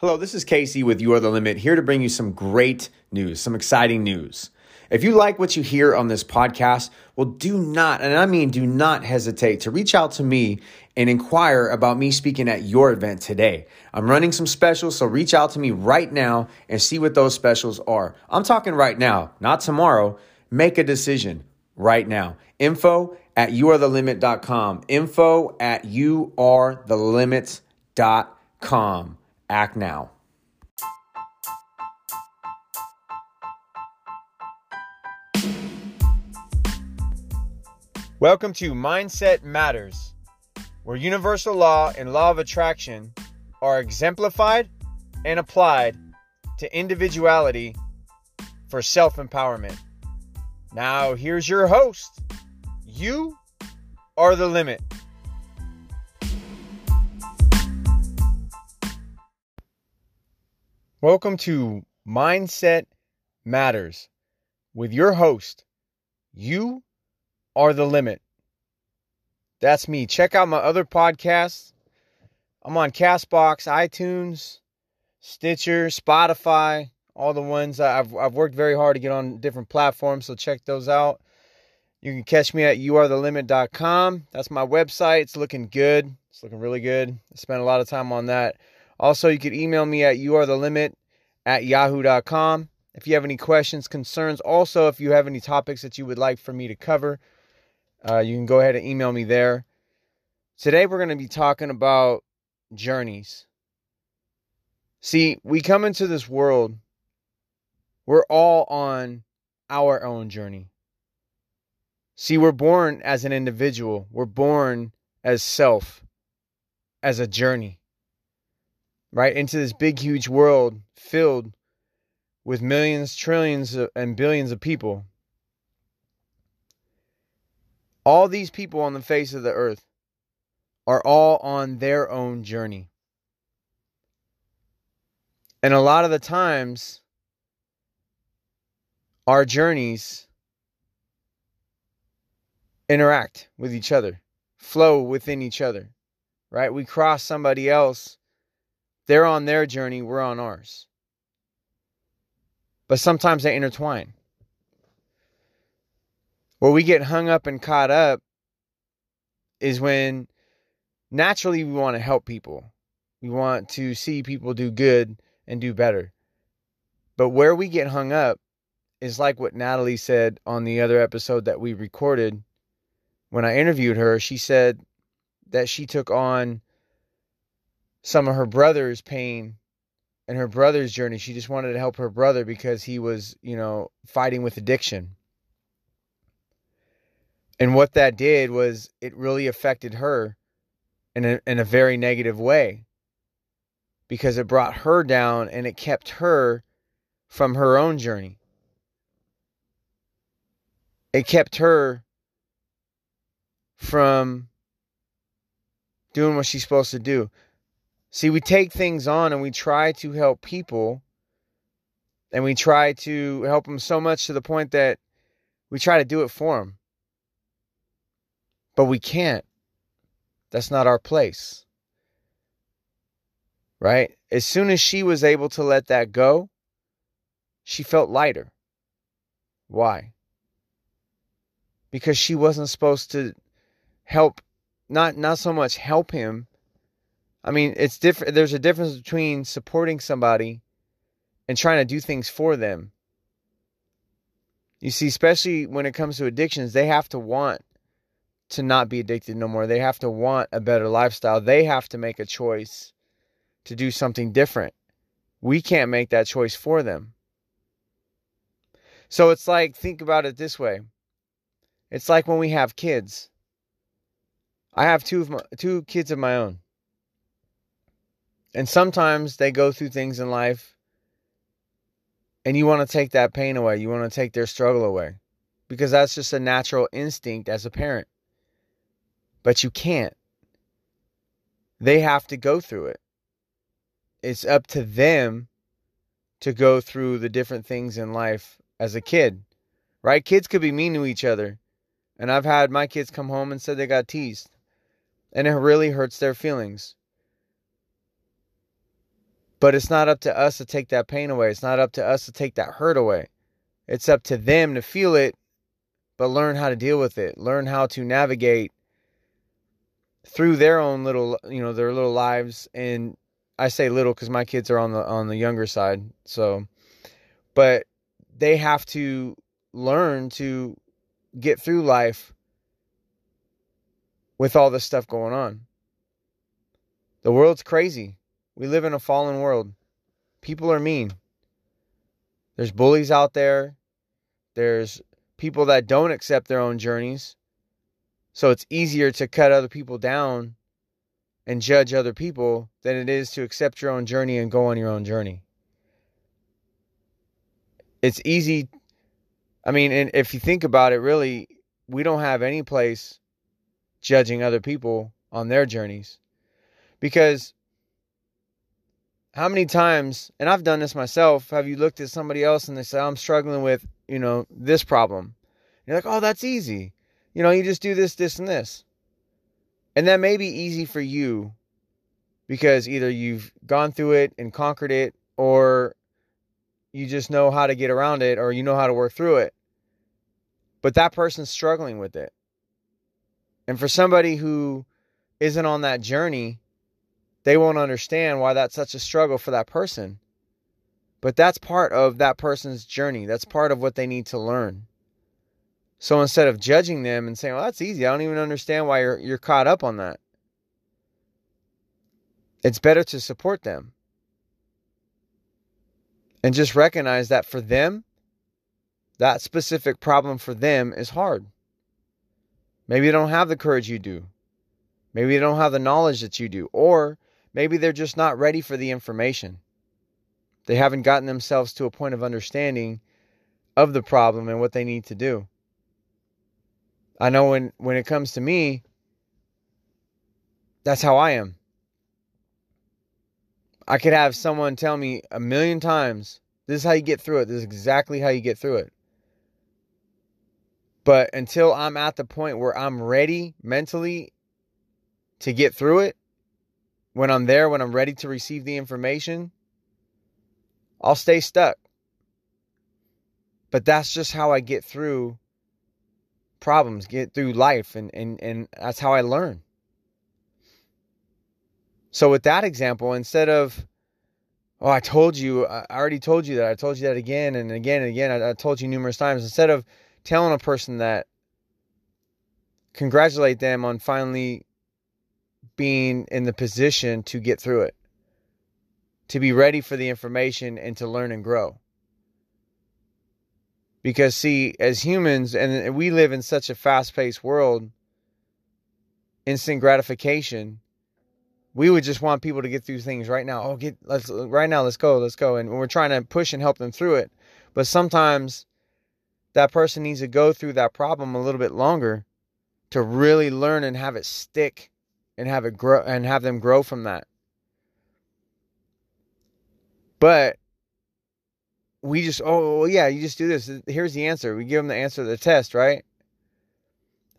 Hello, this is Casey with You Are the Limit, here to bring you some great news, some exciting news. If you like what you hear on this podcast, well, do not, and I mean do not hesitate to reach out to me and inquire about me speaking at your event today. I'm running some specials, so reach out to me right now and see what those specials are. I'm talking right now, not tomorrow. Make a decision right now. Info at youarethelimit.com. Info at youarethelimit.com. Act now. Welcome to Mindset Matters, where universal law and law of attraction are exemplified and applied to individuality for self empowerment. Now, here's your host. You are the limit. Welcome to Mindset Matters with your host. You are the limit. That's me. Check out my other podcasts. I'm on Castbox, iTunes, Stitcher, Spotify, all the ones I've I've worked very hard to get on different platforms, so check those out. You can catch me at youarethelimit.com. That's my website. It's looking good. It's looking really good. I spent a lot of time on that. Also, you can email me at youarethelimit at yahoo.com. If you have any questions, concerns, also if you have any topics that you would like for me to cover, uh, you can go ahead and email me there. Today, we're going to be talking about journeys. See, we come into this world, we're all on our own journey. See, we're born as an individual, we're born as self, as a journey right? Into this big, huge world filled with millions, trillions, uh, and billions of people. All these people on the face of the earth are all on their own journey. And a lot of the times, our journeys interact with each other, flow within each other, right? We cross somebody else they're on their journey, we're on ours. But sometimes they intertwine. Where we get hung up and caught up is when naturally we want to help people. We want to see people do good and do better. But where we get hung up is like what Natalie said on the other episode that we recorded when I interviewed her. She said that she took on some of her brother's pain and her brother's journey. She just wanted to help her brother because he was, you know, fighting with addiction. And what that did was it really affected her in a, in a very negative way because it brought her down and it kept her from her own journey. It kept her from doing what she's supposed to do. See, we take things on and we try to help people and we try to help them so much to the point that we try to do it for them. But we can't. That's not our place. Right? As soon as she was able to let that go, she felt lighter. Why? Because she wasn't supposed to help not not so much help him I mean, it's different. There's a difference between supporting somebody and trying to do things for them. You see, especially when it comes to addictions, they have to want to not be addicted no more. They have to want a better lifestyle. They have to make a choice to do something different. We can't make that choice for them. So it's like, think about it this way. It's like when we have kids. I have two of my, two kids of my own. And sometimes they go through things in life and you want to take that pain away. You want to take their struggle away because that's just a natural instinct as a parent. But you can't. They have to go through it. It's up to them to go through the different things in life as a kid, right? Kids could be mean to each other. And I've had my kids come home and said they got teased. And it really hurts their feelings. But it's not up to us to take that pain away. It's not up to us to take that hurt away. It's up to them to feel it, but learn how to deal with it. Learn how to navigate through their own little, you know, their little lives. And I say little because my kids are on the on the younger side. So, but they have to learn to get through life with all this stuff going on. The world's crazy. We live in a fallen world. People are mean. There's bullies out there. There's people that don't accept their own journeys. So it's easier to cut other people down and judge other people than it is to accept your own journey and go on your own journey. It's easy. I mean, and if you think about it, really, we don't have any place judging other people on their journeys. Because how many times, and I've done this myself, have you looked at somebody else and they say, I'm struggling with, you know, this problem? You're like, oh, that's easy. You know, you just do this, this, and this. And that may be easy for you because either you've gone through it and conquered it, or you just know how to get around it, or you know how to work through it. But that person's struggling with it. And for somebody who isn't on that journey, they won't understand why that's such a struggle for that person. But that's part of that person's journey. That's part of what they need to learn. So instead of judging them and saying, well, that's easy, I don't even understand why you're, you're caught up on that, it's better to support them and just recognize that for them, that specific problem for them is hard. Maybe they don't have the courage you do. Maybe they don't have the knowledge that you do. Or maybe they're just not ready for the information. They haven't gotten themselves to a point of understanding of the problem and what they need to do. I know when when it comes to me, that's how I am. I could have someone tell me a million times, this is how you get through it. This is exactly how you get through it. But until I'm at the point where I'm ready mentally to get through it, when I'm there, when I'm ready to receive the information, I'll stay stuck. But that's just how I get through problems, get through life, and, and, and that's how I learn. So, with that example, instead of, oh, I told you, I already told you that, I told you that again and again and again, I, I told you numerous times, instead of telling a person that, congratulate them on finally being in the position to get through it, to be ready for the information and to learn and grow. Because, see, as humans, and we live in such a fast paced world, instant gratification, we would just want people to get through things right now. Oh, get, let's, right now, let's go, let's go. And we're trying to push and help them through it. But sometimes that person needs to go through that problem a little bit longer to really learn and have it stick and have it grow and have them grow from that. But we just oh well, yeah you just do this. Here's the answer. We give them the answer to the test right?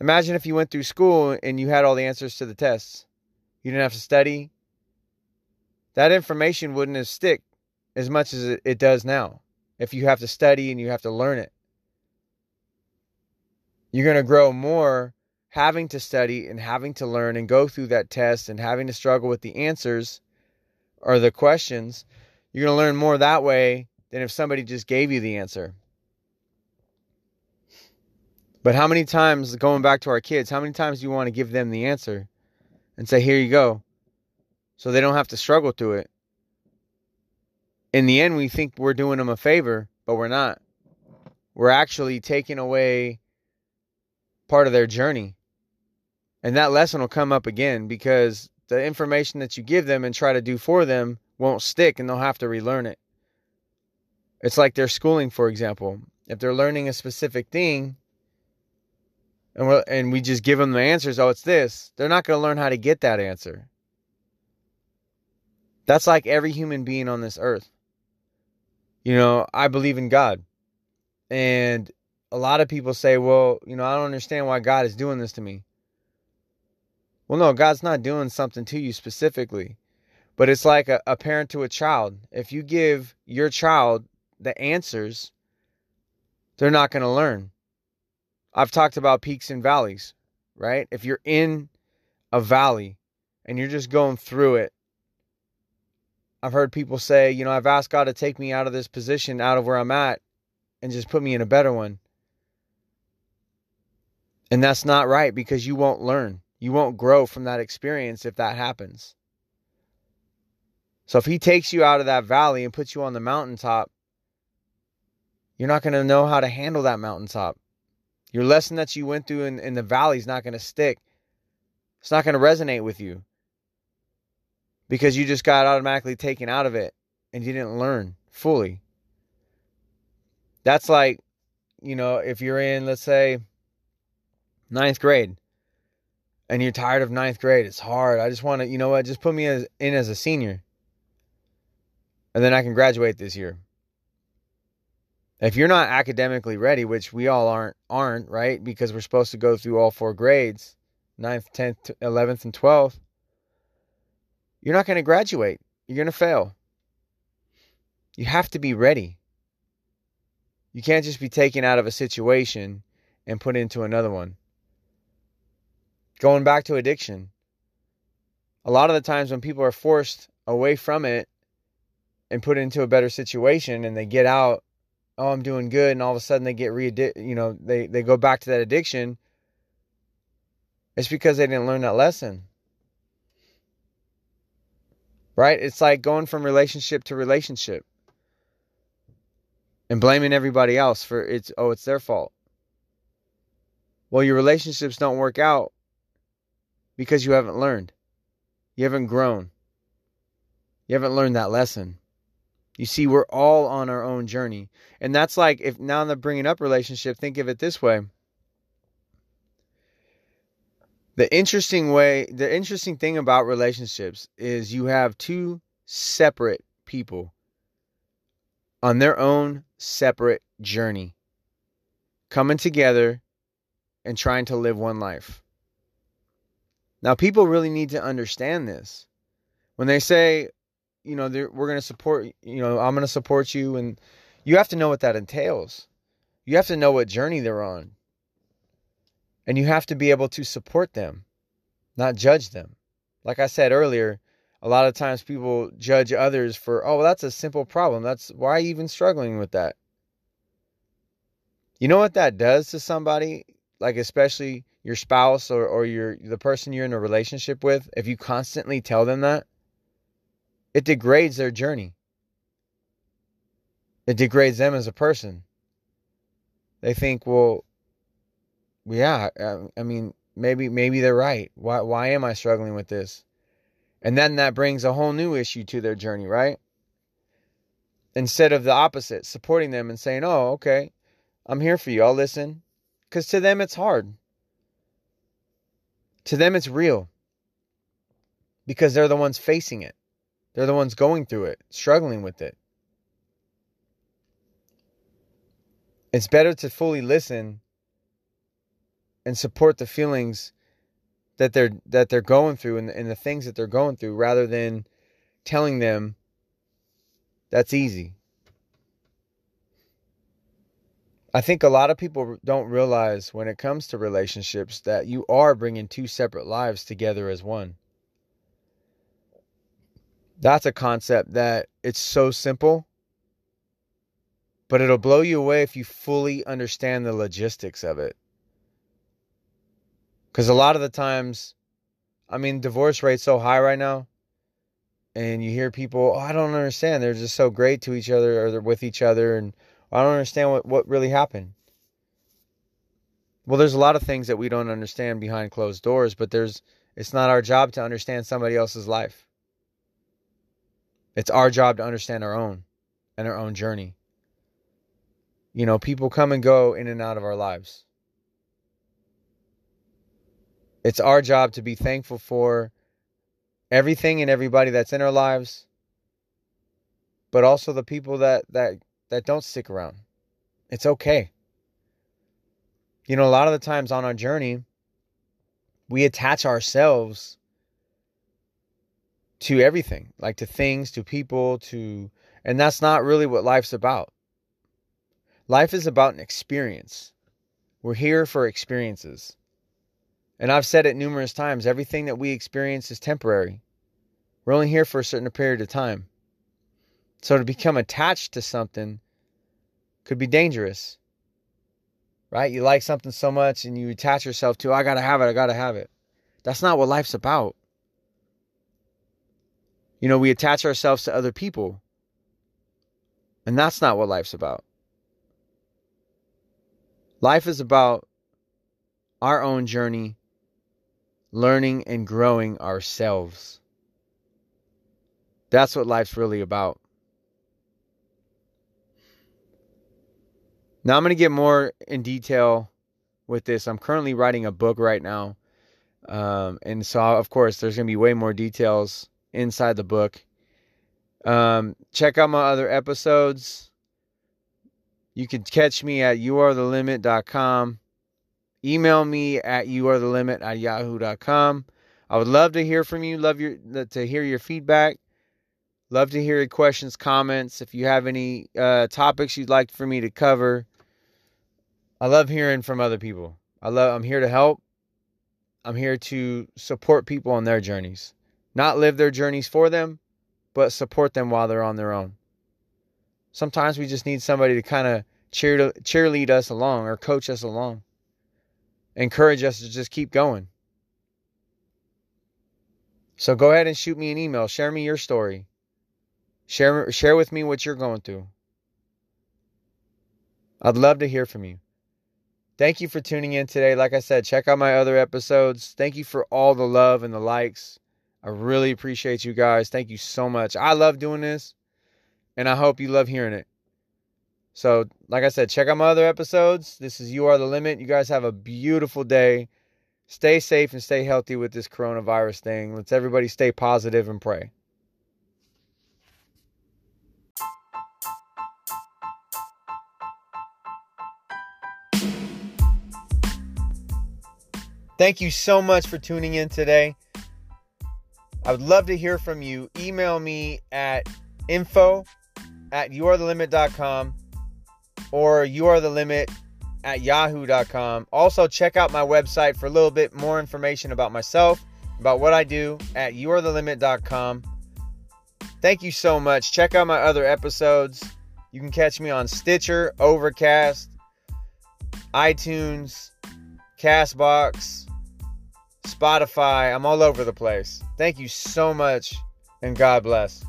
Imagine if you went through school and you had all the answers to the tests. You didn't have to study. That information wouldn't have stick as much as it, it does now. If you have to study and you have to learn it. You're going to grow more having to study and having to learn and go through that test and having to struggle with the answers or the questions you're going to learn more that way than if somebody just gave you the answer. But how many times, going back to our kids, how many times do you want to give them the answer and say, here you go, so they don't have to struggle through it? In the end, we think we're doing them a favor, but we're not. We're actually taking away part of their journey. And that lesson will come up again because the information that you give them and try to do for them won't stick and they'll have to relearn it. It's like their schooling, for example. If they're learning a specific thing, and we and we just give them the answers, oh, it's this. They're not going to learn how to get that answer. That's like every human being on this earth. You know, I believe in God. And a lot of people say, well, you know, I don't understand why God is doing this to me. Well, no, God's not doing something to you specifically. But it's like a, a parent to a child. If you give your child the answers, they're not going to learn. I've talked about peaks and valleys, right? If you're in a valley and you're just going through it, I've heard people say, you know, I've asked God to take me out of this position, out of where I'm at, and just put me in a better one. And that's not right because you won't learn. You won't grow from that experience if that happens. So if he takes you out of that valley and puts you on the mountaintop, you're not going to know how to handle that mountaintop. Your lesson that you went through in, in the valley is not going to stick. It's not going to resonate with you because you just got automatically taken out of it and you didn't learn fully. That's like, you know, if you're in, let's say, ninth grade and you're tired of ninth grade, it's hard. I just want to, you know what, just put me as, in as a senior and then I can graduate this year. If you're not academically ready, which we all aren't, aren't right? Because we're supposed to go through all four grades, ninth, 10th, 11th, and 12th. You're not going to graduate. You're going to fail. You have to be ready. You can't just be taken out of a situation and put into another one. Going back to addiction, a lot of the times when people are forced away from it and put into a better situation and they get out, oh, I'm doing good, and all of a sudden they get re you know, they, they go back to that addiction, it's because they didn't learn that lesson. Right? It's like going from relationship to relationship and blaming everybody else for it's oh, it's their fault. Well, your relationships don't work out because you haven't learned. You haven't grown. You haven't learned that lesson. You see, we're all on our own journey. And that's like, if now I'm bringing up relationship, think of it this way. The interesting way, the interesting thing about relationships is you have two separate people on their own separate journey coming together and trying to live one life. Now, people really need to understand this. When they say, you know, we're going to support, you know, I'm going to support you, and you have to know what that entails. You have to know what journey they're on. And you have to be able to support them, not judge them. Like I said earlier, a lot of times people judge others for, oh, well, that's a simple problem. That's why are you even struggling with that? You know what that does to somebody? Like, especially your spouse or, or your the person you're in a relationship with, if you constantly tell them that, it degrades their journey. It degrades them as a person. They think, well, yeah, I mean, maybe maybe they're right. Why why am I struggling with this? And then that brings a whole new issue to their journey, right? Instead of the opposite, supporting them and saying, "Oh, okay. I'm here for you. I'll listen." Cuz to them it's hard. To them, it's real because they're the ones facing it, they're the ones going through it, struggling with it. It's better to fully listen and support the feelings that they're that they're going through and, and the things that they're going through rather than telling them that's easy. I think a lot of people don't realize when it comes to relationships that you are bringing two separate lives together as one. That's a concept that it's so simple, but it'll blow you away if you fully understand the logistics of it. Because a lot of the times, I mean, divorce rate's so high right now, and you hear people, oh, I don't understand. They're just so great to each other or they're with each other and I don't understand what, what really happened. Well, there's a lot of things that we don't understand behind closed doors, but there's it's not our job to understand somebody else's life. It's our job to understand our own and our own journey. You know, people come and go in and out of our lives. It's our job to be thankful for everything and everybody that's in our lives, but also the people that that that don't stick around. It's okay. You know, a lot of the times on our journey, we attach ourselves to everything, like to things, to people, to and that's not really what life's about. Life is about an experience. We're here for experiences. And I've said it numerous times everything that we experience is temporary. We're only here for a certain period of time. So to become attached to something could be dangerous. Right? You like something so much and you attach yourself to, I got to have it, I got to have it. That's not what life's about. You know, we attach ourselves to other people. And that's not what life's about. Life is about our own journey, learning and growing ourselves. That's what life's really about. Now, I'm going to get more in detail with this. I'm currently writing a book right now. Um, and so, of course, there's going to be way more details inside the book. Um, check out my other episodes. You can catch me at youarethelimit.com. Email me at youarethelimit at yahoo.com. I would love to hear from you. Love your to hear your feedback. Love to hear your questions, comments. If you have any uh, topics you'd like for me to cover, I love hearing from other people. I love. I'm here to help. I'm here to support people on their journeys, not live their journeys for them, but support them while they're on their own. Sometimes we just need somebody to kind of cheer cheerlead us along or coach us along, encourage us to just keep going. So go ahead and shoot me an email. Share me your story. Share share with me what you're going through. I'd love to hear from you. Thank you for tuning in today. Like I said, check out my other episodes. Thank you for all the love and the likes. I really appreciate you guys. Thank you so much. I love doing this, and I hope you love hearing it. So, like I said, check out my other episodes. This is You Are the Limit. You guys have a beautiful day. Stay safe and stay healthy with this coronavirus thing. Let's everybody stay positive and pray. Thank you so much for tuning in today. I would love to hear from you. Email me at info at youarethelimit.com or youarethelimit at yahoo.com. Also, check out my website for a little bit more information about myself, about what I do at youarethelimit.com. Thank you so much. Check out my other episodes. You can catch me on Stitcher, Overcast, iTunes, Castbox, Spotify. I'm all over the place. Thank you so much, and God bless.